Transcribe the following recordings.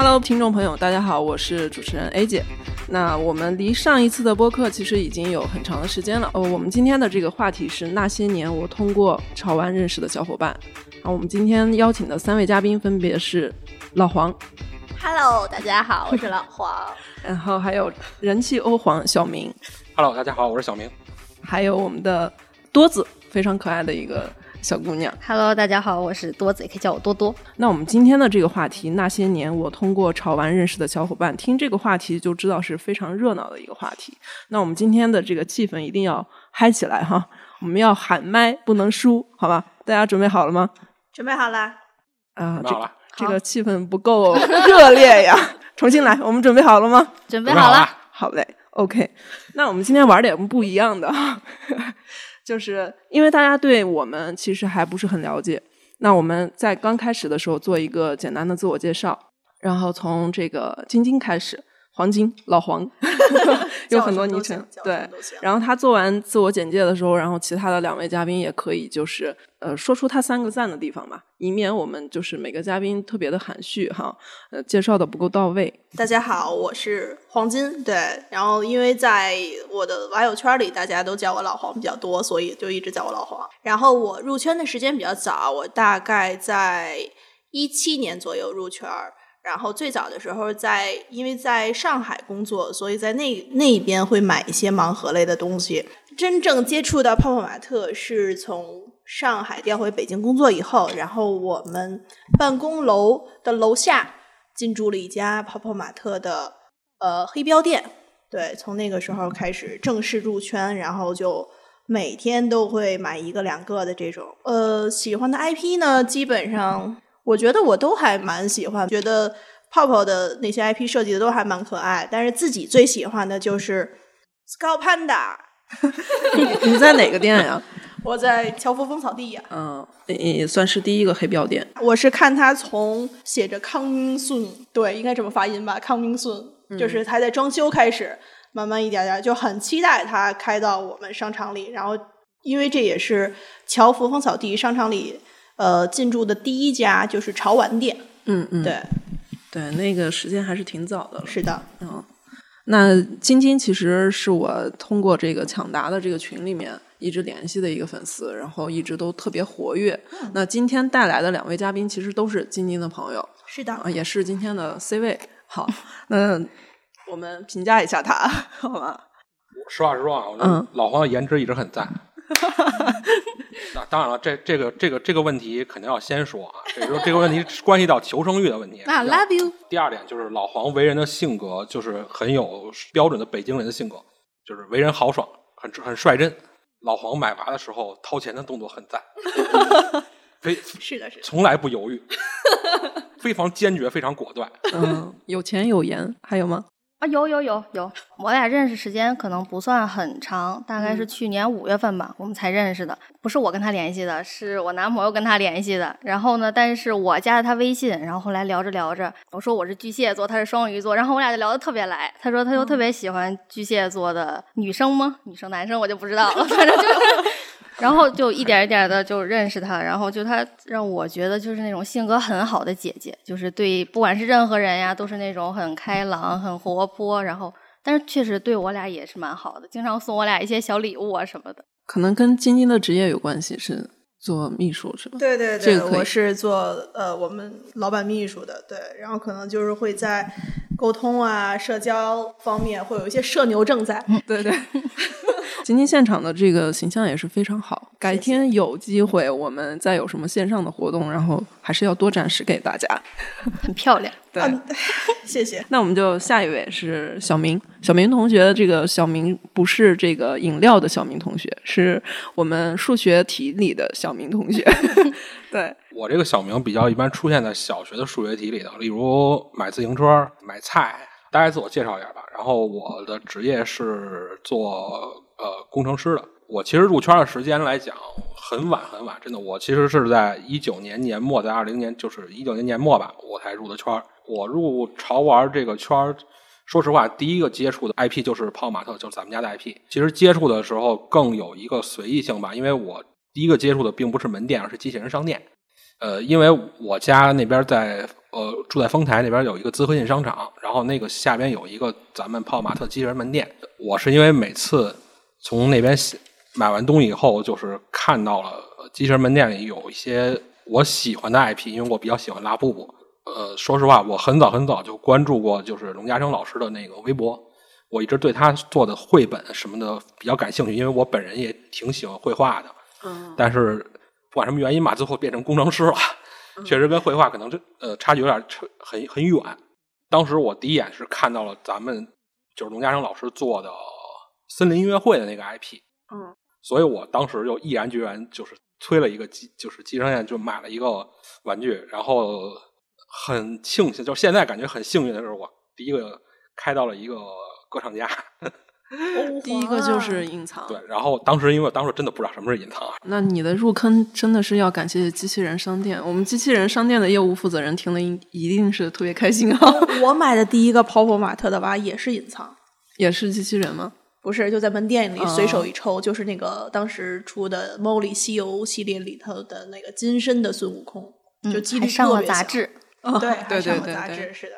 Hello，听众朋友，大家好，我是主持人 A 姐。那我们离上一次的播客其实已经有很长的时间了。呃，我们今天的这个话题是那些年我通过潮玩认识的小伙伴。啊，我们今天邀请的三位嘉宾分别是老黄，Hello，大家好，我是老黄。然后还有人气欧皇小明，Hello，大家好，我是小明。还有我们的多子，非常可爱的一个小姑娘。Hello，大家好，我是多子，也可以叫我多多。那我们今天的这个话题，那些年我通过潮玩认识的小伙伴，听这个话题就知道是非常热闹的一个话题。那我们今天的这个气氛一定要嗨起来哈，我们要喊麦，不能输，好吧？大家准备好了吗？准备好了？啊，准备好了这这个气氛不够热烈呀，重新来，我们准备好了吗？准准备好了。好嘞，OK。那我们今天玩点不一样的，就是因为大家对我们其实还不是很了解，那我们在刚开始的时候做一个简单的自我介绍，然后从这个晶晶开始，黄金老黄 有很多昵称，对。然后他做完自我简介的时候，然后其他的两位嘉宾也可以就是呃说出他三个赞的地方吧，以免我们就是每个嘉宾特别的含蓄哈，呃介绍的不够到位。大家好，我是黄金。对，然后因为在我的网友圈里，大家都叫我老黄比较多，所以就一直叫我老黄。然后我入圈的时间比较早，我大概在一七年左右入圈儿。然后最早的时候在，因为在上海工作，所以在那那边会买一些盲盒类的东西。真正接触到泡泡玛特是从上海调回北京工作以后，然后我们办公楼的楼下进驻了一家泡泡玛特的呃黑标店。对，从那个时候开始正式入圈，然后就每天都会买一个两个的这种。呃，喜欢的 IP 呢，基本上我觉得我都还蛮喜欢，觉得泡泡的那些 IP 设计的都还蛮可爱，但是自己最喜欢的就是 Scout Panda。你在哪个店呀？我在乔福风草地呀、嗯，也算是第一个黑标店。我是看他从写着康明顺，对，应该这么发音吧，康明顺，就是他在装修开始，慢慢一点点，就很期待他开到我们商场里。然后，因为这也是乔福风草地商场里呃进驻的第一家就是潮玩店，嗯嗯，对，对，那个时间还是挺早的了。是的，嗯，那晶晶其实是我通过这个抢答的这个群里面一直联系的一个粉丝，然后一直都特别活跃。那今天带来的两位嘉宾其实都是晶晶的朋友，是的，啊，也是今天的 C 位。好，那我们评价一下他，好吧？实话实说啊，我觉嗯得老黄的颜值一直很赞。那当然了，这这个这个这个问题肯定要先说啊，这个这个问题关系到求生欲的问题。啊，love you。第二点就是老黄为人的性格就是很有标准的北京人的性格，就是为人豪爽，很很率真。老黄买娃的时候掏钱的动作很赞，非 是的，是的。从来不犹豫，非常坚决，非常果断。嗯，有钱有颜，还有吗？啊，有有有有，我俩认识时间可能不算很长，大概是去年五月份吧，我们才认识的。不是我跟他联系的，是我男朋友跟他联系的。然后呢，但是我加了他微信，然后后来聊着聊着，我说我是巨蟹座，他是双鱼座，然后我俩就聊得特别来。他说他又特别喜欢巨蟹座的女生吗？女生男生我就不知道了，反正就是。然后就一点一点的就认识她，然后就她让我觉得就是那种性格很好的姐姐，就是对不管是任何人呀，都是那种很开朗、很活泼，然后但是确实对我俩也是蛮好的，经常送我俩一些小礼物啊什么的。可能跟晶晶的职业有关系，是做秘书是吧？对对对，这个我是做呃我们老板秘书的，对，然后可能就是会在沟通啊、社交方面会有一些社牛症在。对对。今天现场的这个形象也是非常好，改天有机会我们再有什么线上的活动，然后还是要多展示给大家。很漂亮。对，嗯谢谢。那我们就下一位是小明，小明同学，这个小明不是这个饮料的小明同学，是我们数学题里的小明同学。对，我这个小明比较一般出现在小学的数学题里头，例如买自行车、买菜。大概自我介绍一下吧。然后我的职业是做呃工程师的。我其实入圈的时间来讲很晚很晚，真的。我其实是在一九年年末，在二零年就是一九年年末吧，我才入的圈。我入潮玩这个圈，说实话，第一个接触的 IP 就是泡泡玛特，就是咱们家的 IP。其实接触的时候更有一个随意性吧，因为我第一个接触的并不是门店，而是机器人商店。呃，因为我家那边在呃住在丰台那边有一个资和信商场，然后那个下边有一个咱们泡泡玛特机器人门店。我是因为每次从那边买完东西以后，就是看到了机器人门店里有一些我喜欢的 IP，因为我比较喜欢拉布布。呃，说实话，我很早很早就关注过，就是龙家生老师的那个微博。我一直对他做的绘本什么的比较感兴趣，因为我本人也挺喜欢绘画的。嗯，但是不管什么原因吧，最后变成工程师了，确实跟绘画可能这呃差距有点很很远。当时我第一眼是看到了咱们就是龙家生老师做的森林音乐会的那个 IP，嗯，所以我当时就毅然决然就是推了一个机，就是机上线就买了一个玩具，然后很庆幸，就现在感觉很幸运的是，我第一个开到了一个歌唱家。第一个就是隐藏。对，然后当时因为我当时真的不知道什么是隐藏啊。那你的入坑真的是要感谢机器人商店，我们机器人商店的业务负责人听了一一定是特别开心啊。我买的第一个泡泡玛特的娃也是隐藏，也是机器人吗？不是，就在门店里随手一抽，就是那个当时出的《Molly 西游》系列里头的那个金身的孙悟空，就几率上了杂志。对，对对对对，是的。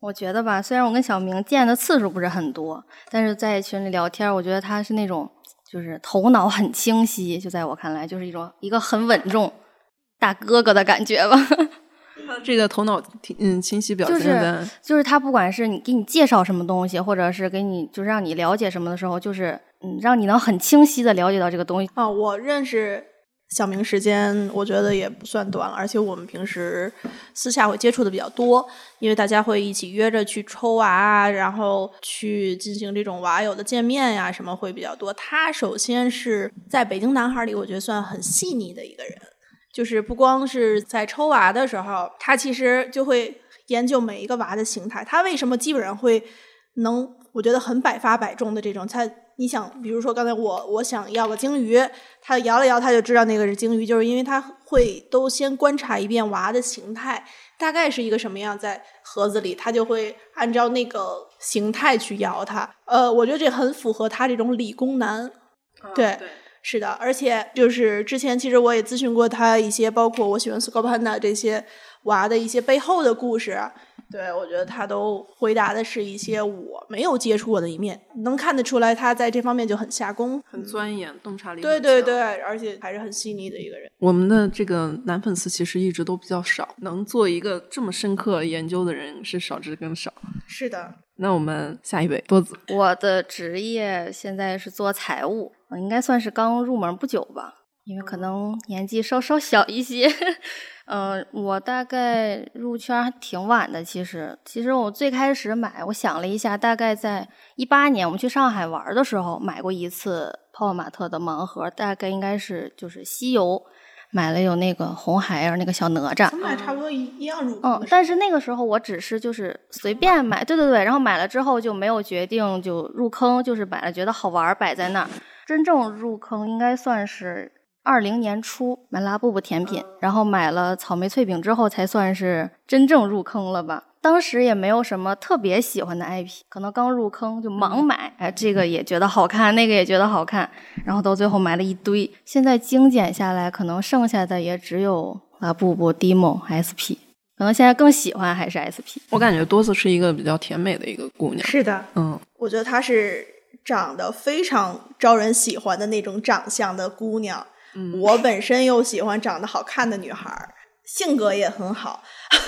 我觉得吧，虽然我跟小明见的次数不是很多，但是在群里聊天，我觉得他是那种就是头脑很清晰，就在我看来就是一种一个很稳重大哥哥的感觉吧。这个头脑嗯清晰表现的就是他不管是你给你介绍什么东西，或者是给你就是让你了解什么的时候，就是嗯让你能很清晰的了解到这个东西啊。我认识。小明时间我觉得也不算短了，而且我们平时私下会接触的比较多，因为大家会一起约着去抽娃，然后去进行这种娃友的见面呀，什么会比较多。他首先是在北京男孩里，我觉得算很细腻的一个人，就是不光是在抽娃的时候，他其实就会研究每一个娃的形态。他为什么基本上会能，我觉得很百发百中的这种，他。你想，比如说刚才我我想要个鲸鱼，他摇了摇，他就知道那个是鲸鱼，就是因为他会都先观察一遍娃的形态，大概是一个什么样，在盒子里，他就会按照那个形态去摇它。呃，我觉得这很符合他这种理工男，对，是的，而且就是之前其实我也咨询过他一些，包括我喜欢 s c o p a n d a 这些娃的一些背后的故事。对，我觉得他都回答的是一些我没有接触过的一面，能看得出来他在这方面就很下功，很钻研，洞察力对对对，而且还是很细腻的一个人。我们的这个男粉丝其实一直都比较少，能做一个这么深刻研究的人是少之更少。是的，那我们下一位多子，我的职业现在是做财务，应该算是刚入门不久吧，因为可能年纪稍稍小一些。嗯，我大概入圈还挺晚的。其实，其实我最开始买，我想了一下，大概在一八年我们去上海玩的时候买过一次泡泡玛特的盲盒，大概应该是就是西游买了有那个红孩儿那个小哪吒，咱俩差不多一一样入。嗯，但是那个时候我只是就是随便买，对对对，然后买了之后就没有决定就入坑，就是买了觉得好玩摆在那儿。真正入坑应该算是。二零年初买拉布布甜品，然后买了草莓脆饼之后，才算是真正入坑了吧。当时也没有什么特别喜欢的 IP，可能刚入坑就盲买，哎，这个也觉得好看，那个也觉得好看，然后到最后买了一堆。现在精简下来，可能剩下的也只有拉布布、Dimo、SP，可能现在更喜欢还是 SP。我感觉多子是一个比较甜美的一个姑娘。是的，嗯，我觉得她是长得非常招人喜欢的那种长相的姑娘。我本身又喜欢长得好看的女孩儿，性格也很好，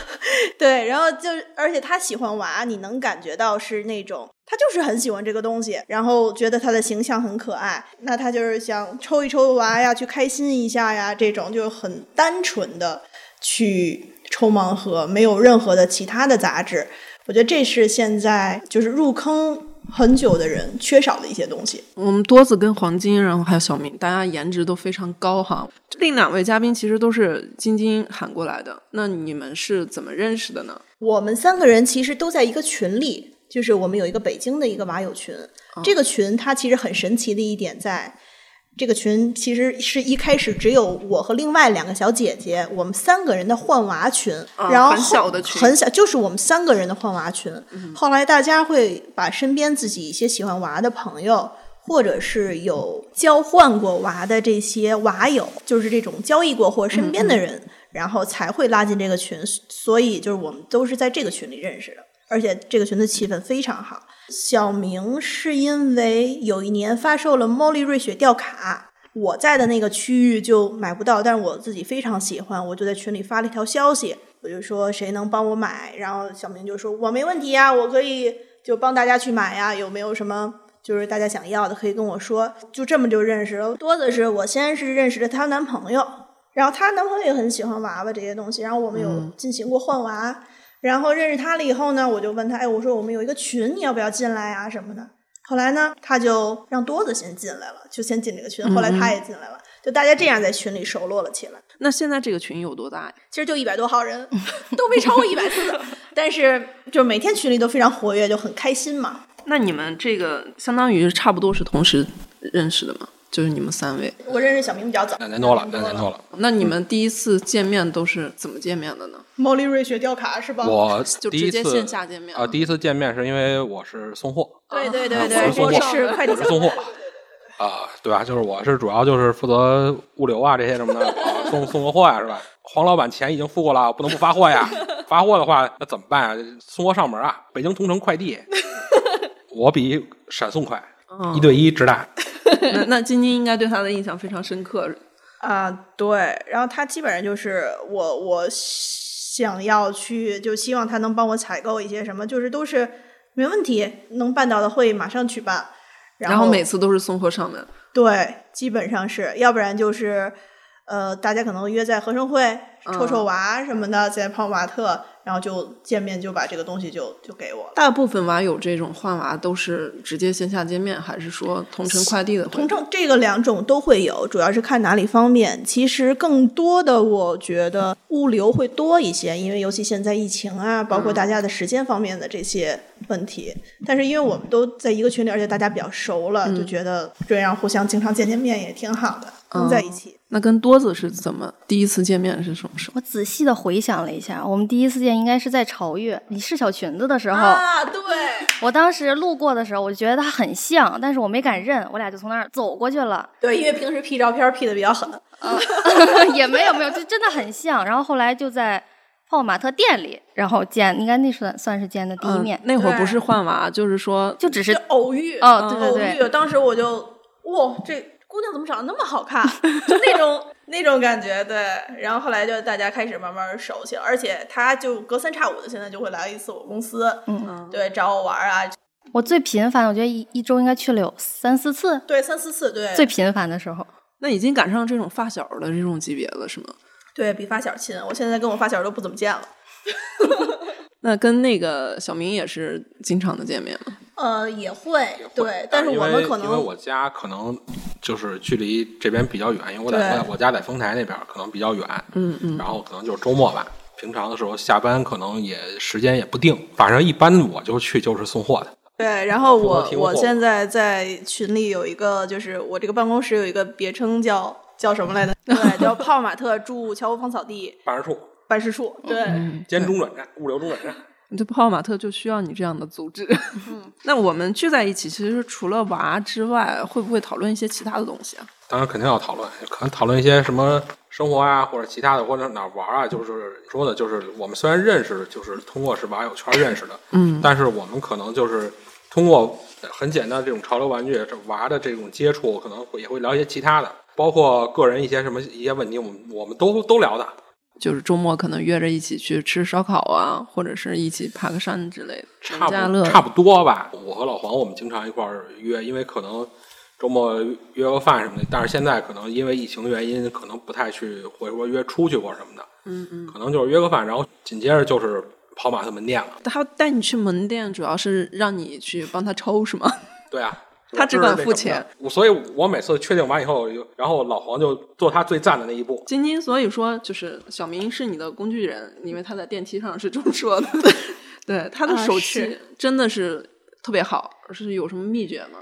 对，然后就而且她喜欢娃，你能感觉到是那种她就是很喜欢这个东西，然后觉得她的形象很可爱，那她就是想抽一抽娃呀，去开心一下呀，这种就很单纯的去抽盲盒，没有任何的其他的杂质，我觉得这是现在就是入坑。很久的人缺少的一些东西。我们多子跟黄金，然后还有小明，大家颜值都非常高哈。另两位嘉宾其实都是晶晶喊过来的，那你们是怎么认识的呢？我们三个人其实都在一个群里，就是我们有一个北京的一个娃友群。这个群它其实很神奇的一点在。这个群其实是一开始只有我和另外两个小姐姐，我们三个人的换娃群，然后很小的群，很小，就是我们三个人的换娃群。后来大家会把身边自己一些喜欢娃的朋友，或者是有交换过娃的这些娃友，就是这种交易过或者身边的人，然后才会拉进这个群，所以就是我们都是在这个群里认识的，而且这个群的气氛非常好。小明是因为有一年发售了茉莉瑞雪吊卡，我在的那个区域就买不到，但是我自己非常喜欢，我就在群里发了一条消息，我就说谁能帮我买，然后小明就说我没问题呀，我可以就帮大家去买呀，有没有什么？就是大家想要的可以跟我说，就这么就认识了。多的是我先是认识了她男朋友，然后她男朋友也很喜欢娃娃这些东西，然后我们有进行过换娃。然后认识他了以后呢，我就问他，哎，我说我们有一个群，你要不要进来啊什么的。后来呢，他就让多子先进来了，就先进这个群。后来他也进来了，就大家这样在群里熟络了起来。那现在这个群有多大呀？其实就一百多号人，都没超过一百次，但是就每天群里都非常活跃，就很开心嘛。那你们这个相当于差不多是同时认识的吗？就是你们三位，我认识小明比较早，两年多了，两年多了。那你们第一次见面都是怎么见面的呢？毛利瑞雪吊卡是吧？我就第一次直接线下见面啊，第一次见面是因为我是送货，对对对对，我是快递小送货啊，对吧？就是我是主要就是负责物流啊这些什么的，啊送送个货呀，是吧？黄老板钱已经付过了，不能不发货呀。发货的话，那怎么办啊？送货上门啊！北京同城快递，我比闪送快，嗯一对一直打。那那晶晶应该对他的印象非常深刻。啊，对，然后他基本上就是我，我想要去，就希望他能帮我采购一些什么，就是都是没问题，能办到的会马上举办。然然后每次都是送货上门，对，基本上是要不然就是呃，大家可能约在合生汇抽抽娃什么的，在泡玛特，然后就见面就把这个东西就就给我了。大部分娃有这种换娃都是直接线下见面，还是说同城快递的？同城这个两种都会有，主要是看哪里方便。其实更多的，我觉得物流会多一些，因为尤其现在疫情啊，包括大家的时间方面的这些问题。但是因为我们都在一个群里，而且大家比较熟了，就觉得这样互相经常见见面也挺好的，能在一起。那跟多子是怎么第一次见面是什么时候？我仔细的回想了一下，我们第一次见应该是在潮越你试小裙子的时候。啊，对，我当时路过的时候，我就觉得他很像，但是我没敢认，我俩就从那儿走过去了。对，因为平时 P 照片 P 的比较狠。也没有没有，就真的很像。然后后来就在泡玛特店里，然后见，应该那算算是见的第一面，嗯那会儿不是换娃，就是说就只是偶遇哦对对偶对遇。当时我就哇，这姑娘怎么长得那么好看？就那种 那种感觉，对。然后后来就大家开始慢慢熟悉了，而且她就隔三差五的，现在就会来一次我公司，嗯，对，找我玩啊，我最频繁，我觉得一一周应该去了有三四次，对，三四次，对，最频繁的时候。那已经赶上这种发小的这种级别了，是吗？对比发小亲。我现在跟我发小都不怎么见了。那跟那个小明也是经常的见面吗？呃，也会，对，但是我们可能因为我家可能就是距离这边比较远，因为我在对我我家在丰台那边可能比较远，嗯嗯。然后可能就是周末吧。平常的时候下班可能也时间也不定，反正一般我就去就是送货的。对，然后我我现在在群里有一个，就是我这个办公室有一个别称叫叫什么来着？对，叫泡玛特驻侨务芳草地办事处办事处。对，兼中转站、物流中转站。这泡泡玛特就需要你这样的组织。那我们聚在一起，其实除了娃之外，会不会讨论一些其他的东西啊？当然肯定要讨论，可能讨论一些什么生活啊，或者其他的，或者哪儿玩啊。就是说的，就是我们虽然认识，就是通过是娃友圈认识的，嗯，但是我们可能就是通过很简单的这种潮流玩具、这娃的这种接触，可能会也会聊一些其他的，包括个人一些什么一些问题，我们我们都都聊的。就是周末可能约着一起去吃烧烤啊，或者是一起爬个山之类的，差。不差不多吧。我和老黄我们经常一块儿约，因为可能周末约个饭什么的。但是现在可能因为疫情原因，可能不太去，或者说约出去过什么的。嗯嗯，可能就是约个饭，然后紧接着就是跑马特门店了。他带你去门店，主要是让你去帮他抽是吗？对啊，他只管付钱。我所以，我每次确定完以后，然后老黄就做他最赞的那一步。晶晶，所以说就是小明是你的工具人，因为他在电梯上是这么说的。对，他的啊手气真的是特别好，是有什么秘诀吗？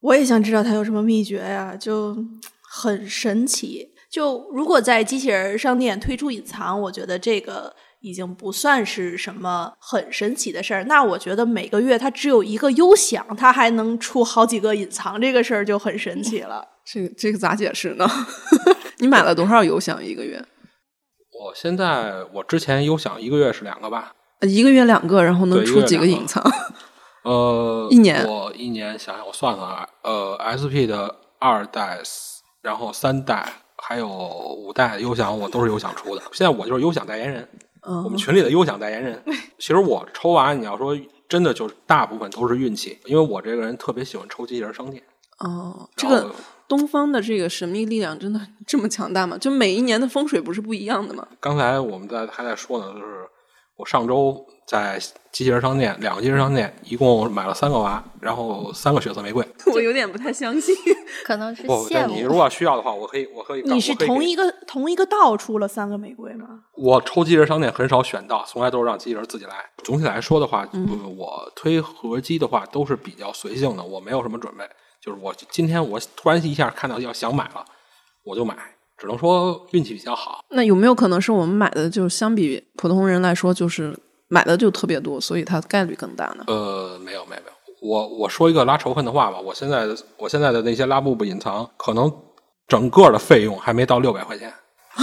我也想知道他有什么秘诀呀，就很神奇。就如果在机器人商店推出隐藏，我觉得这个已经不算是什么很神奇的事儿。那我觉得每个月它只有一个优享，它还能出好几个隐藏，这个事儿就很神奇了。这个这个咋解释呢？你买了多少优享一个月？我现在我之前优享一个月是两个吧，呃一个月两个，然后能出几个隐藏？呃，一年我一年想想我算算啊，呃，SP 的二代，然后三代还有五代优享我都是优享出的，现在我就是优享代言人。嗯我们群里的优享代言人。其实我抽完，你要说真的，就是大部分都是运气，因为我这个人特别喜欢抽机器人商店。哦，这个东方的这个神秘力量真的 这么强大吗？就每一年的风水不是不一样的吗？刚才我们在还在说呢，就是我上周在机器人商店两个机器人商店一共买了三个娃，然后三个血色玫瑰。我有点不太相信。可能是不，羡但你如。果需要的话，我可以，我可以。你是同一个同一个道出了三个玫瑰吗？我抽机器人商店很少选道，从来都是让机器人自己来。总体来说的话，我推合机的话都是比较随性的，我没有什么准备。就是我今天我突然一下看到要想买了，我就买，只能说运气比较好。那有没有可能是我们买的就是相比普通人来说，就是买的就特别多，所以它概率更大呢？呃，没有没有没有，我我说一个拉仇恨的话吧，我现在的我现在的那些拉布布隐藏，可能整个的费用还没到六百块钱，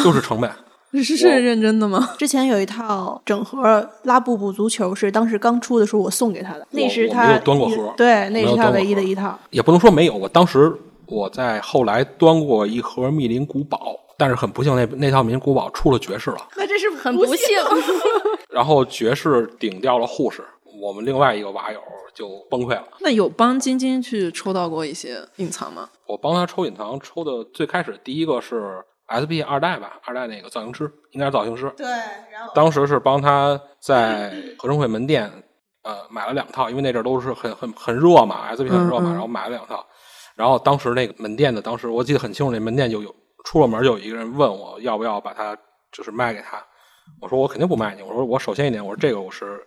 就是成本。是是认真的吗？之前有一套整盒拉布布足球，是当时刚出的时候我送给他的，那是他没有端过盒对，那是他唯一的一套。也不能说没有，我当时我在后来端过一盒密林古堡，但是很不幸那那套密林古堡出了爵士了，那这是很不幸，然后爵士顶掉了护士，我们另外一个娃友就崩溃了。那有帮晶晶去抽到过一些隐藏吗？我帮他抽隐藏，抽的最开始第一个是 SP 二代吧，二代那个造型师，应该是造型师。对，然后当时是帮他在合生汇门店呃买了两套，因为那阵儿都是很很很热嘛，SP 很热嘛，嗯嗯然后买了两套。然后当时那个门店的，当时我记得很清楚，那门店就有出了门就有一个人问我要不要把它就是卖给他，我说我肯定不卖你，我说我首先一点，我说这个我是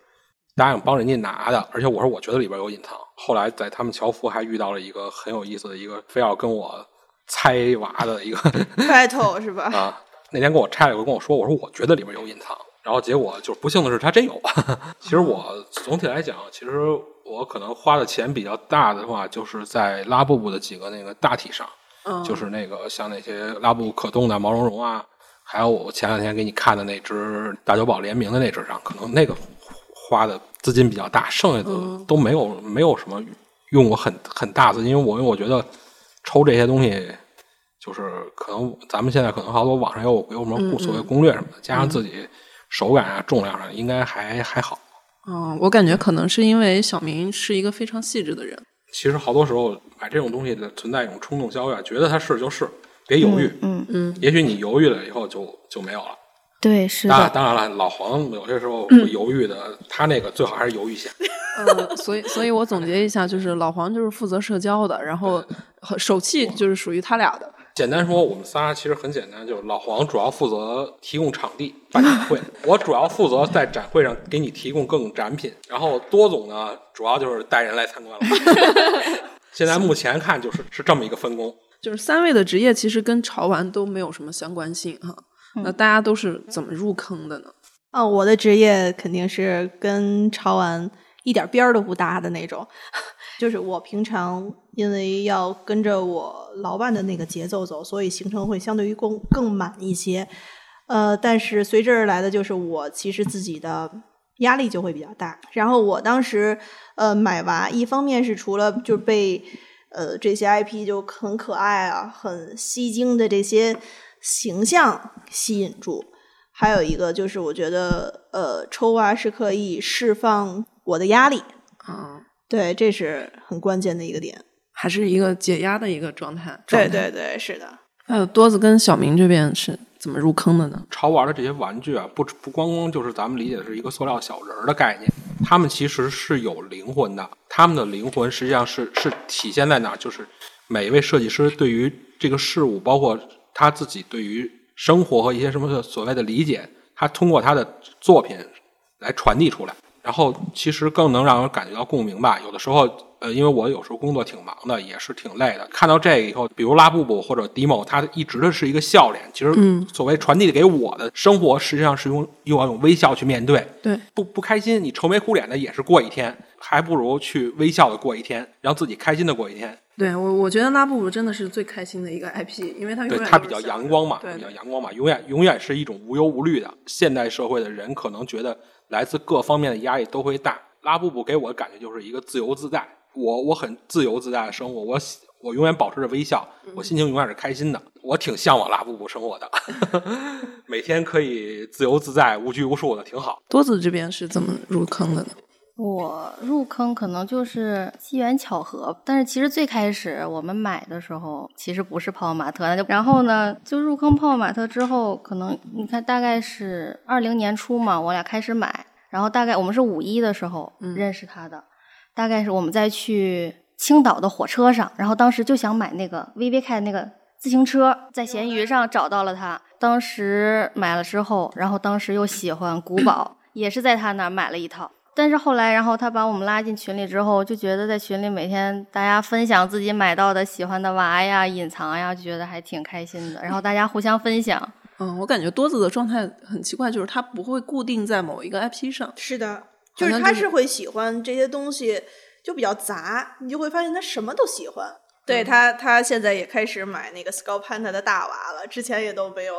答应帮人家拿的，而且我说我觉得里边有隐藏。后来在他们樵夫还遇到了一个很有意思的一个非要跟我猜娃的一个 battle 是吧？啊，那天跟我拆了，我跟我说，我说我觉得里边有隐藏，然后结果就是不幸的是他真有。其实我总体来讲，其实我可能花的钱比较大的话，就是在拉布布的几个那个大体上，嗯，就是那个像那些拉布可动的毛茸茸啊，还有我前两天给你看的那只大久保联名的那只上，可能那个花的资金比较大，剩下的都没有、没有什么用过很很大资金，因为我因为我觉得抽这些东西。就是可能咱们现在可能好多网上有有什么嗯所谓攻略什么的，加上自己手感啊、重量上应该还还好。嗯，我感觉可能是因为小明是一个非常细致的人。其实好多时候买这种东西的存在一种冲动消费，觉得它是就是，别犹豫。嗯，嗯，也许你犹豫了以后就就没有了。对，是当然，的，当然了，老黄有些时候会犹豫的，他那个最好还是犹豫先。呃，所以，所以我总结一下，就是老黄就是负责社交的，然后和手气就是属于他俩的。简单说，我们仨其实很简单，就是老黄主要负责提供场地办展会，我主要负责在展会上给你提供各种展品，然后多总呢主要就是带人来参观了。现在目前看就是是这么一个分工。就是三位的职业其实跟潮玩都没有什么相关性哈。那大家都是怎么入坑的呢？哦，我的职业肯定是跟潮玩一点边儿都不搭的那种，就是我平常因为要跟着我老板的那个节奏走，所以行程会相对于更更满一些。呃，但是随之而来的就是我其实自己的压力就会比较大。然后我当时呃买娃，一方面是除了就被呃这些 IP 就很可爱啊、很吸睛的这些形象吸引住，还有一个就是我觉得呃抽娃是可以释放我的压力，啊，对，这是很关键的一个点。还是一个解压的一个状态。对状态。对对，是的。还有多子跟小明这边是怎么入坑的呢？潮玩的这些玩具啊，不不光光就是咱们理解的是一个塑料小人儿的概念，他们其实是有灵魂的。他们的灵魂实际上是是体现在哪儿？就是每一位设计师对于这个事物，包括他自己对于生活和一些什么的所谓的理解，他通过他的作品来传递出来。然后其实更能让人感觉到共鸣吧。有的时候，呃，因为我有时候工作挺忙的，也是挺累的。看到这个以后，比如拉布布或者迪某，他一直的是一个笑脸。其实，所谓传递给我的生活，实际上是用用要用微笑去面对。对，不不开心，你愁眉苦脸的也是过一天，还不如去微笑的过一天，让自己开心的过一天。对我，我觉得拉布布真的是最开心的一个 IP，因为它对他比较阳光嘛，比较阳光嘛，永远永远是一种无忧无虑的。现代社会的人可能觉得来自各方面的压力都会大，拉布布给我的感觉就是一个自由自在。我我很自由自在的生活，我我永远保持着微笑，我心情永远是开心的。我挺向往拉布布生活的，每天可以自由自在、无拘无束的，挺好。多子这边是怎么入坑的呢？我入坑可能就是机缘巧合，但是其实最开始我们买的时候，其实不是泡泡玛特，那就然后呢，就入坑泡泡玛特之后，可能你看大概是二零年初嘛，我俩开始买，然后大概我们是五一的时候认识他的，大概是我们在去青岛的火车上，然后当时就想买那个 V V K 那个自行车，在闲鱼上找到了他，当时买了之后，然后当时又喜欢古堡，也是在他那儿买了一套。但是后来，然后他把我们拉进群里之后，就觉得在群里每天大家分享自己买到的喜欢的娃呀、隐藏呀，就觉得还挺开心的。然后大家互相分享。嗯，我感觉多子的状态很奇怪，就是他不会固定在某一个 IP 上。是的，就是他是会喜欢这些东西，就比较杂，你就会发现他什么都喜欢。对他，他现在也开始买那个 Skull Panda 的大娃了，之前也都没有。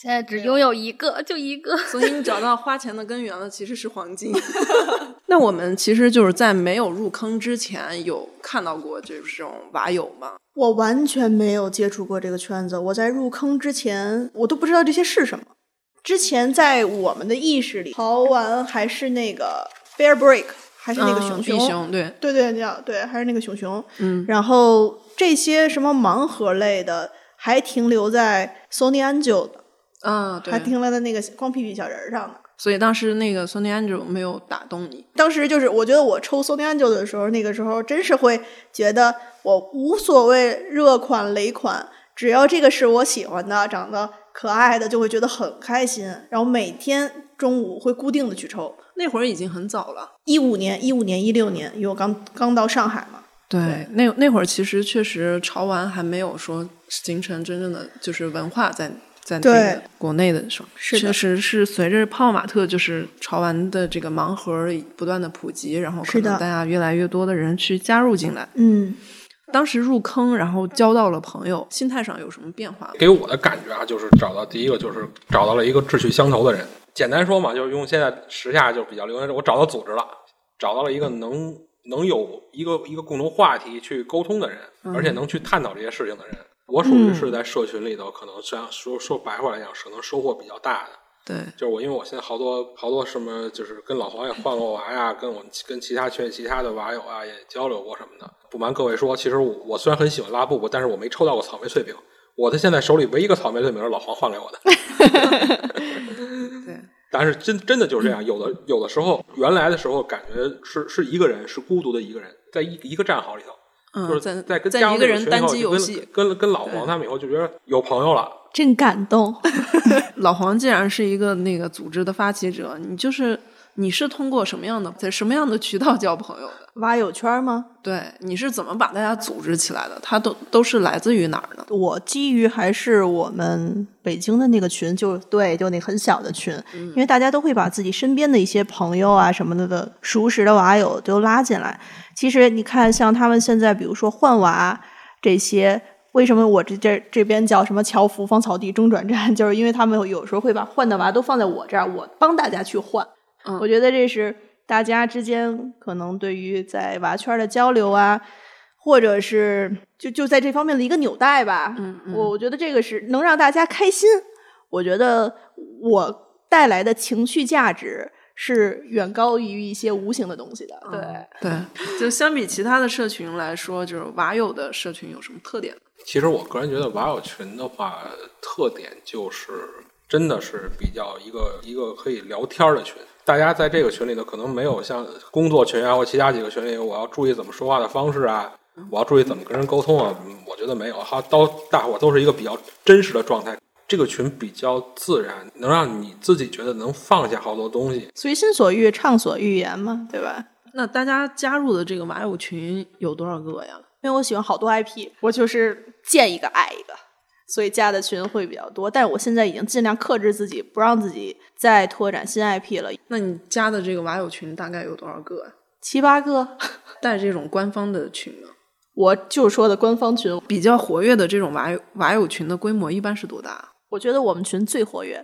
现在只拥有一个，就一个。所以你找到花钱的根源了，其实是黄金。那我们其实就是在没有入坑之前，有看到过这种娃友吗？我完全没有接触过这个圈子。我在入坑之前，我都不知道这些是什么。之前在我们的意识里，潮玩还是那个 Bear Break，还是那个熊熊，对对对，叫对，还是那个熊熊。嗯，然后这些什么盲盒类的，还停留在 Sony Angel 的。啊，对，还停留在那个光屁屁小人上呢。所以当时那个 Sony Angel 没有打动你。当时就是，我觉得我抽 Sony Angel 的时候，那个时候真是会觉得我无所谓热款雷款，只要这个是我喜欢的，长得可爱的，就会觉得很开心。然后每天中午会固定的去抽。那会儿已经很早了，一五年、一五年、一六年，因为我刚刚到上海嘛。对，那那会儿其实确实潮玩还没有说形成真正的就是文化在。在这个国内的时候，确实是随着泡泡玛特就是潮玩的这个盲盒不断的普及，然后可能大家越来越多的人去加入进来。嗯，当时入坑，然后交到了朋友，心态上有什么变化？给我的感觉啊，就是找到第一个就是找到了一个志趣相投的人。简单说嘛，就是用现在时下就比较流行，我找到组织了，找到了一个能能有一个一个共同话题去沟通的人，而且能去探讨这些事情的人。我属于是在社群里头，可能这样说说白话来讲，可能收获比较大的。对，就是我，因为我现在好多好多什么，就是跟老黄也换过娃呀，跟我跟其他圈其他的娃友啊也交流过什么的。不瞒各位说，其实我我虽然很喜欢拉布布，但是我没抽到过草莓脆饼。我的现在手里唯一一个草莓脆饼是老黄换给我的。对，但是真真的就是这样，有的有的时候，原来的时候感觉是是一个人，是孤独的一个人，在一一个战壕里头。就是在在跟一个人单机游戏，跟跟老黄他们以后就觉得有朋友了，真感动。老黄既然是一个那个组织的发起者，你就是你是通过什么样的在什么样的渠道交朋友的？挖友圈吗？对，你是怎么把大家组织起来的？他都都是来自于哪儿呢？我基于还是我们北京的那个群，就对，就那很小的群，因为大家都会把自己身边的一些朋友啊什么的的熟识的娃友都拉进来。其实你看，像他们现在，比如说换娃这些，为什么我这这这边叫什么乔福芳草地中转站？就是因为他们有时候会把换的娃都放在我这儿，我帮大家去换。嗯，我觉得这是。大家之间可能对于在娃圈的交流啊，或者是就就在这方面的一个纽带吧。嗯，我我觉得这个是能让大家开心。我觉得我带来的情绪价值是远高于一些无形的东西的。对对，就相比其他的社群来说，就是瓦友的社群有什么特点？其实我个人觉得瓦友群的话，特点就是真的是比较一个一个可以聊天的群。大家在这个群里头，可能没有像工作群啊或其他几个群里，我要注意怎么说话的方式啊，我要注意怎么跟人沟通啊。我觉得没有，哈，都大伙都是一个比较真实的状态。这个群比较自然，能让你自己觉得能放下好多东西。随心所欲，畅所欲言嘛，对吧？那大家加入的这个瓦友群有多少个呀？因为我喜欢好多 IP，我就是见一个爱一个，所以加的群会比较多。但是我现在已经尽量克制自己，不让自己再拓展新 IP 了。那你加的这个瓦友群大概有多少个啊？七八个，带这种官方的群吗？我就说的官方群。比较活跃的这种瓦友瓦友群的规模一般是多大？我觉得我们群最活跃，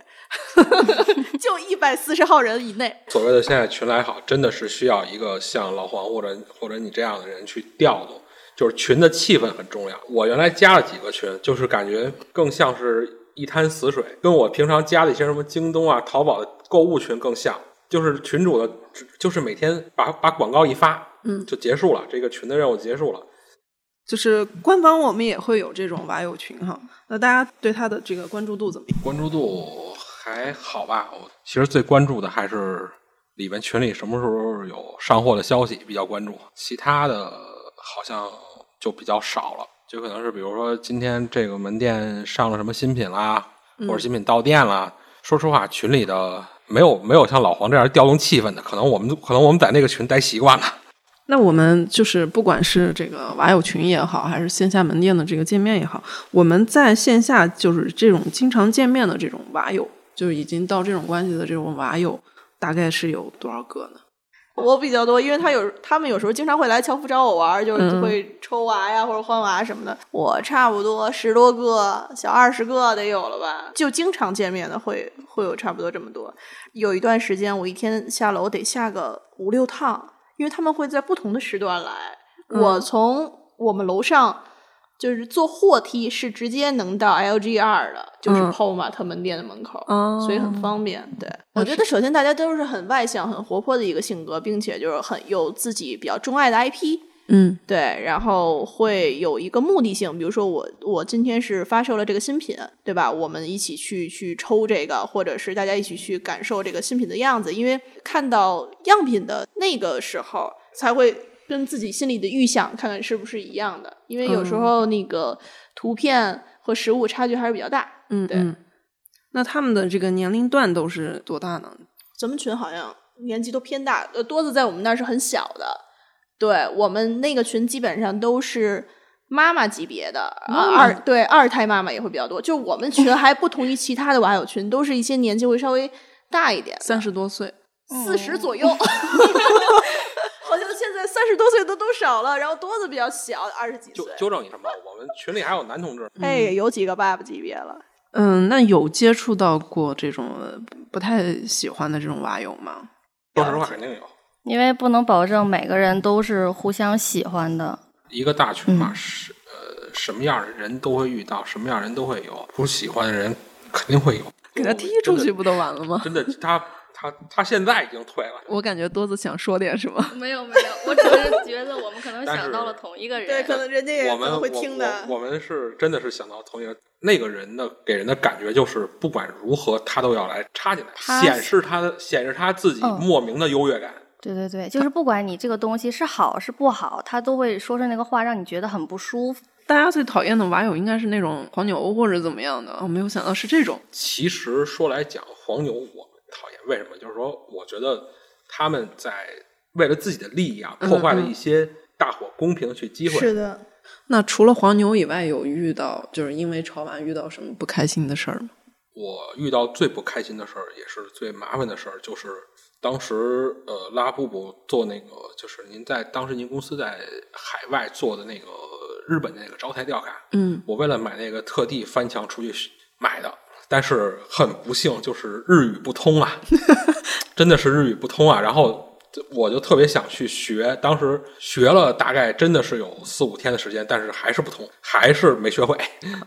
就一百四十号人以内。所谓的现在群来好，真的是需要一个像老黄或者或者你这样的人去调动，就是群的气氛很重要。我原来加了几个群，就是感觉更像是一滩死水，跟我平常加的一些什么京东啊、淘宝的购物群更像。就是群主的，就是每天把把广告一发，嗯，就结束了，这个群的任务结束了。就是官方我们也会有这种网友群哈，那大家对他的这个关注度怎么样？关注度还好吧，我其实最关注的还是里边群里什么时候有上货的消息比较关注，其他的好像就比较少了。就可能是比如说今天这个门店上了什么新品啦，或者新品到店啦。说实话，群里的没有没有像老黄这样调动气氛的，可能我们可能我们在那个群待习惯了。那我们就是不管是这个娃友群也好，还是线下门店的这个见面也好，我们在线下就是这种经常见面的这种娃友，就是已经到这种关系的这种娃友，大概是有多少个呢？我比较多，因为他有他们有时候经常会来乔夫找我玩，就是会抽娃呀或者换娃什么的。我差不多十多个，小二十个得有了吧？就经常见面的会会有差不多这么多。有一段时间，我一天下楼得下个五六趟，因为他们会在不同的时段来。我从我们楼上。就是坐货梯是直接能到 LGR 的，就是泡玛特门店的门口，所以很方便。对，我觉得首先大家都是很外向、很活泼的一个性格，并且就是很有自己比较钟爱的 IP。嗯，对，然后会有一个目的性，比如说我我今天是发售了这个新品，对吧？我们一起去去抽这个，或者是大家一起去感受这个新品的样子，因为看到样品的那个时候才会。跟自己心里的预想看看是不是一样的，因为有时候那个图片和实物差距还是比较大。嗯，对。那他们的这个年龄段都是多大呢？咱们群好像年纪都偏大，呃，多子在我们那儿是很小的。对我们那个群基本上都是妈妈级别的，二对二胎妈妈也会比较多。就我们群 还不同于其他的娃友群，都是一些年纪会稍微大一点，三十多岁，四十左右。好像现在三十多岁的都少了，然后多的比较小，二十几岁。纠纠正一下吧，我们群里还有男同志。哎，有几个爸爸级别了。嗯，那有接触到过这种不太喜欢的这种娃友吗？说实话，肯定有。因为不能保证每个人都是互相喜欢的。一个大群嘛，是呃，什么样的人都会遇到，什么样人都会有，不喜欢的人肯定会有。给他踢出去不都完了吗？真的，他。他他现在已经退了。我感觉多子想说点什么。没有没有，我只是觉得我们可能想到了同一个人。对，可能人家也我们会听的。我们是真的是想到同一个那个人的，给人的感觉就是不管如何他都要来插进来，显示他的显示他自己莫名的优越感。对对对，就是不管你这个东西是好是不好，他都会说出那个话，让你觉得很不舒服。大家最讨厌的网友应该是那种黄牛或者怎么样的，我没有想到是这种。其实说来讲，黄牛我。讨厌，为什么？就是说，我觉得他们在为了自己的利益啊，破坏了一些大伙公平的去机会。是的。那除了黄牛以外，有遇到就是因为炒完遇到什么不开心的事儿吗？我遇到最不开心的事儿，也是最麻烦的事儿，就是当时呃拉布布做那个，就是您在当时您公司在海外做的那个日本的那个招财吊卡。嗯。我为了买那个，特地翻墙出去买的。但是很不幸，就是日语不通啊，真的是日语不通啊。然后我就特别想去学，当时学了大概真的是有四五天的时间，但是还是不通，还是没学会。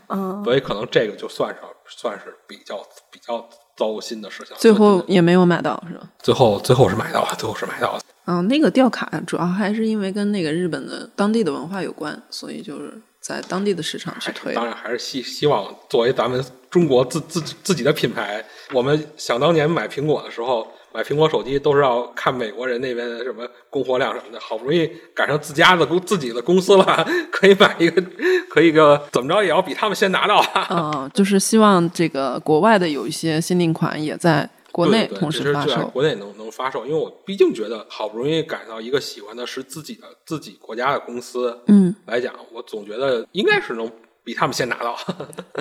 嗯，所以可能这个就算上算是比较比较糟心的事情。最后也没有买到，是吧？最后最后是买到了，最后是买到了。嗯，那个吊卡主要还是因为跟那个日本的当地的文化有关，所以就是。在当地的市场去推，当然还是希希望作为咱们中国自自自己的品牌。我们想当年买苹果的时候，买苹果手机都是要看美国人那边的什么供货量什么的，好不容易赶上自家的公自己的公司了，可以买一个，可以个怎么着也要比他们先拿到啊。嗯，就是希望这个国外的有一些限定款也在国内同时发售。国内能能发售，因为我毕竟觉得好不容易赶到一个喜欢的是自己的自己国家的公司，嗯来讲，我总觉得应该是能比他们先拿到。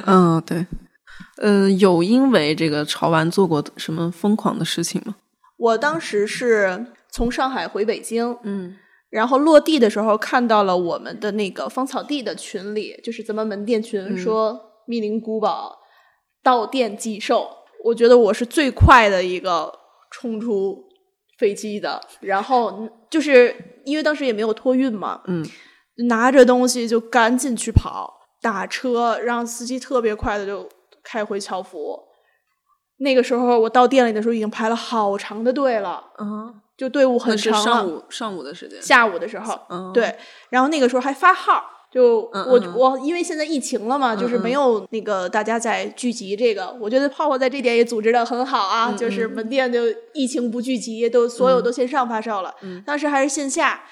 嗯，对。呃，有因为这个潮玩做过什么疯狂的事情吗？我当时是从上海回北京，嗯然后落地的时候看到了我们的那个芳草地的群里，就是咱们门店群、嗯说密林古堡到店即售，我觉得我是最快的一个冲出飞机的。然后就是因为当时也没有托运嘛，嗯拿着东西就赶紧去跑，打车让司机特别快的就开回侨服。那个时候我到店里的时候已经排了好长的队了，嗯，就队伍很长了。上午上午的时间。下午的时候，嗯对，然后那个时候还发号，就我嗯嗯我因为现在疫情了嘛，就是没有那个大家在聚集这个，我觉得泡泡在这点也组织的很好啊，嗯就是嗯门店就疫情不聚集，都所有嗯都线上发售了，嗯当时还是线下，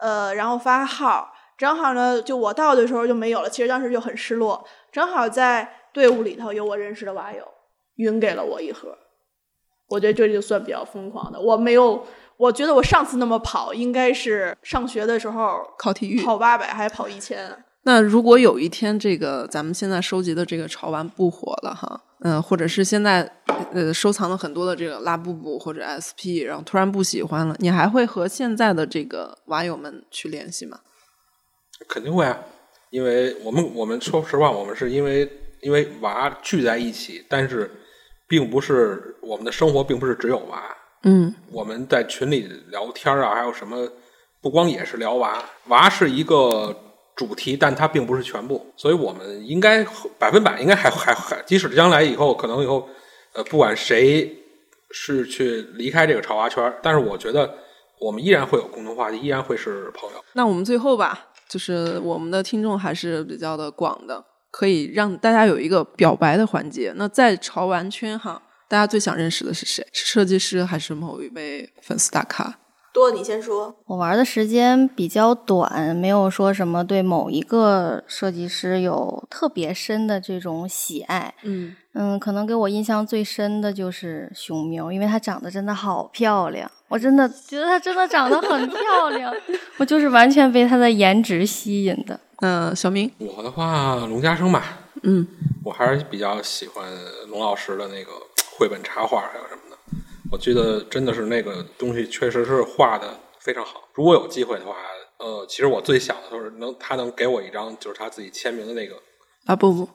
呃，然后发号，正好呢，就我到的时候就没有了，其实当时就很失落，正好在队伍里头有我认识的瓦友，匀给了我一盒，我觉得这就算比较疯狂的，我没有。我觉得我上次那么跑，应该是上学的时候考体育。跑八百还跑一千。那如果有一天这个咱们现在收集的这个潮玩不火了哈，嗯、或者是现在呃收藏了很多的这个拉布布或者 SP，然后突然不喜欢了，你还会和现在的这个瓦友们去联系吗？肯定会啊，因为我们我们说实话，我们是因为因为娃聚在一起，但是并不是我们的生活并不是只有娃，嗯我们在群里聊天啊，还有什么，不光也是聊娃，娃是一个主题，但它并不是全部，所以我们应该百分百应该还还还，即使将来以后可能以后，呃，不管谁是去离开这个潮娃圈，但是我觉得我们依然会有共同话题，依然会是朋友。那我们最后吧，就是我们的听众还是比较的广的，可以让大家有一个表白的环节。那在潮玩圈哈，大家最想认识的是谁？是设计师还是某一位粉丝大咖？多，你先说。我玩的时间比较短，没有说什么对某一个设计师有特别深的这种喜爱。嗯嗯，可能给我印象最深的就是熊喵，因为她长得真的好漂亮，我真的觉得她真的长得很 漂亮，我就是完全被她的颜值吸引的。嗯小明，我的话，龙家生吧，嗯我还是比较喜欢龙老师的那个绘本插画，还有什么的。我觉得真的是那个东西确实是画的非常好。如果有机会的话，呃，其实我最想的就是能他能给我一张就是他自己签名的那个，啊不不，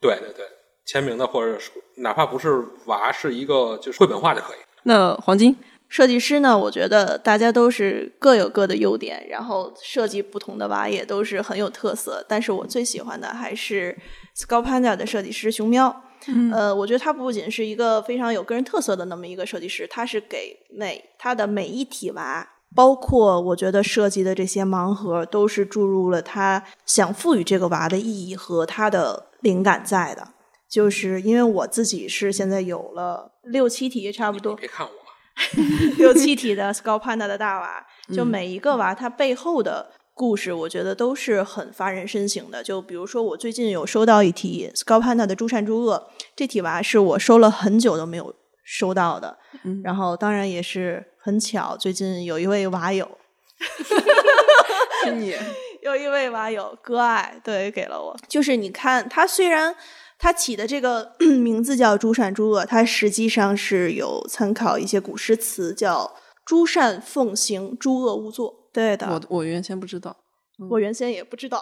对对对，签名的或者是哪怕不是娃，是一个就是绘本画就可以。那黄金，设计师呢，我觉得大家都是各有各的优点，然后设计不同的娃也都是很有特色。但是我最喜欢的还是 Skull Panda 的设计师熊喵。嗯呃，我觉得他不仅是一个非常有个人特色的那么一个设计师，他是给每他的每一体娃，包括我觉得设计的这些盲盒，都是注入了他想赋予这个娃的意义和他的灵感在的。就是因为我自己是现在有了六七体差不多，别看我，六七体的 Skull Panda 的大娃，就嗯每一个娃它背后的故事，我觉得都是很发人深省的。就比如说，我最近有收到一题 Skull Panda 的诸善诸恶，这题娃是我收了很久都没有收到的。嗯然后当然也是很巧，最近有一位娃友，是你，有一位娃友割爱，对，给了我。就是你看，他虽然他起的这个 名字叫诸善诸恶，它实际上是有参考一些古诗词，叫诸善奉行，诸恶勿作。对的，我我原先不知道。我原先也不知道，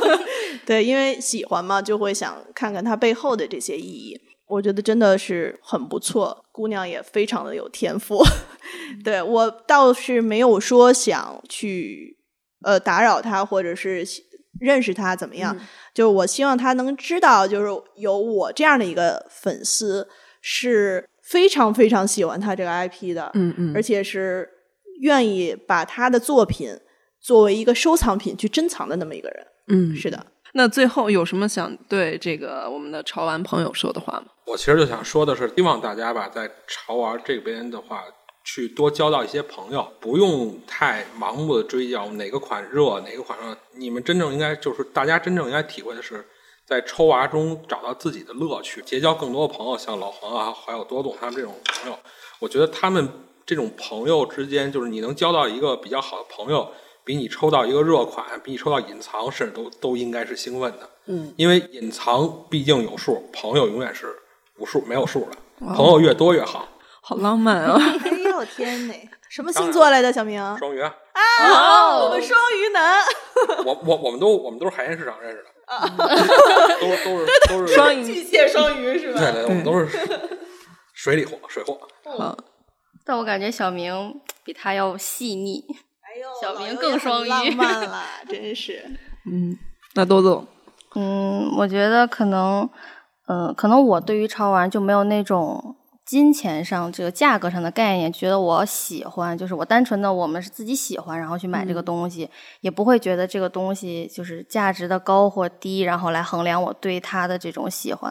对，因为喜欢嘛，就会想看看它背后的这些意义。我觉得真的是很不错，姑娘也非常的有天赋。对我倒是没有说想去呃打扰她，或者是认识他怎么样。嗯就我希望他能知道，就是有我这样的一个粉丝是非常非常喜欢他这个 IP 的，嗯嗯，而且是愿意把他的作品作为一个收藏品去珍藏的那么一个人。嗯是的，那最后有什么想对这个我们的潮玩朋友说的话吗？我其实就想说的是，希望大家吧，在潮玩这边的话，去多交到一些朋友，不用太盲目的追求哪个款热哪个款热。你们真正应该就是大家真正应该体会的是，在抽娃中找到自己的乐趣，结交更多的朋友，像老黄啊，还有多总他们这种朋友。我觉得他们这种朋友之间，就是你能交到一个比较好的朋友，比你抽到一个热款，比你抽到隐藏，甚至都都应该是兴奋的。嗯，因为隐藏毕竟有数，朋友永远是无数没有数的，朋友越多越好。好浪漫啊！哎呦天哪！什么星座来的，小明？双鱼啊，啊，我们双鱼男。我我我们都我们都是海鲜市场认识的，都都是都是双鱼 巨蟹双鱼是吧？对对，我们都是水里货，水货。好，但我感觉小明比他要细腻。哎呦，小明更双鱼很浪漫了，真是。嗯，那多多，嗯，我觉得可能，呃，可能我对于潮玩就没有那种金钱上这个价格上的概念，觉得我喜欢，就是我单纯的我们是自己喜欢，然后去买这个东西，也不会觉得这个东西就是价值的高或低，然后来衡量我对它的这种喜欢。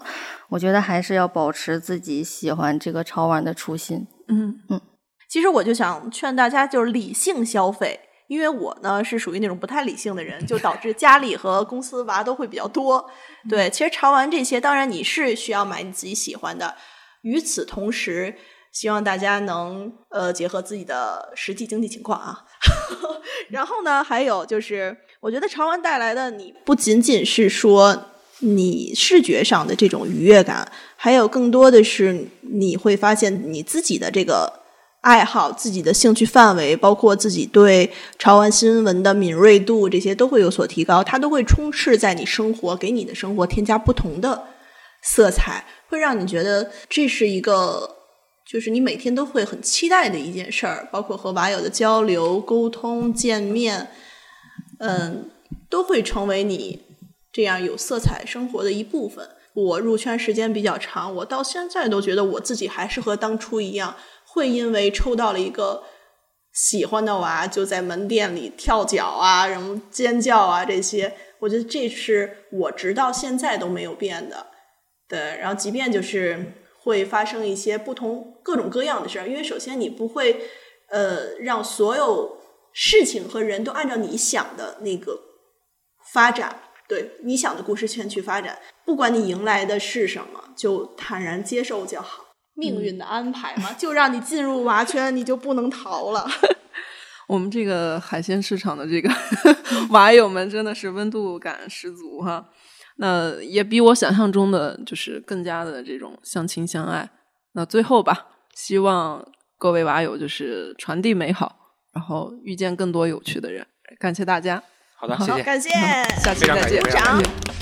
我觉得还是要保持自己喜欢这个潮玩的初心。嗯其实我就想劝大家，就是理性消费。因为我呢是属于那种不太理性的人，就导致家里和公司娃都会比较多。对，其实潮玩这些，当然你是需要买你自己喜欢的。与此同时，希望大家能呃结合自己的实际经济情况啊。然后呢，还有就是，我觉得潮玩带来的你不仅仅是说你视觉上的这种愉悦感，还有更多的是你会发现你自己的这个爱好、自己的兴趣范围，包括自己对潮玩新闻的敏锐度，这些都会有所提高，它都会充斥在你生活，给你的生活添加不同的色彩，会让你觉得这是一个。就是你每天都会很期待的一件事儿，包括和网友的交流、沟通、见面，嗯，都会成为你这样有色彩生活的一部分。我入圈时间比较长，我到现在都觉得我自己还是和当初一样，会因为抽到了一个喜欢的娃，就在门店里跳脚啊，然后尖叫啊这些，我觉得这是我直到现在都没有变的。对，然后即便就是会发生一些不同各种各样的事儿，因为首先你不会呃让所有事情和人都按照你想的那个发展，对你想的故事线去发展，不管你迎来的是什么，就坦然接受就好。命运的安排嘛，就让你进入娃圈，你就不能逃了。我们这个海鲜市场的这个 娃友们真的是温度感十足哈。那也比我想象中的就是更加的这种相亲相爱。那最后吧，希望各位娃友就是传递美好，然后遇见更多有趣的人。感谢大家，好的，谢谢。好，感谢，下期再见非常感谢，非常感谢。掌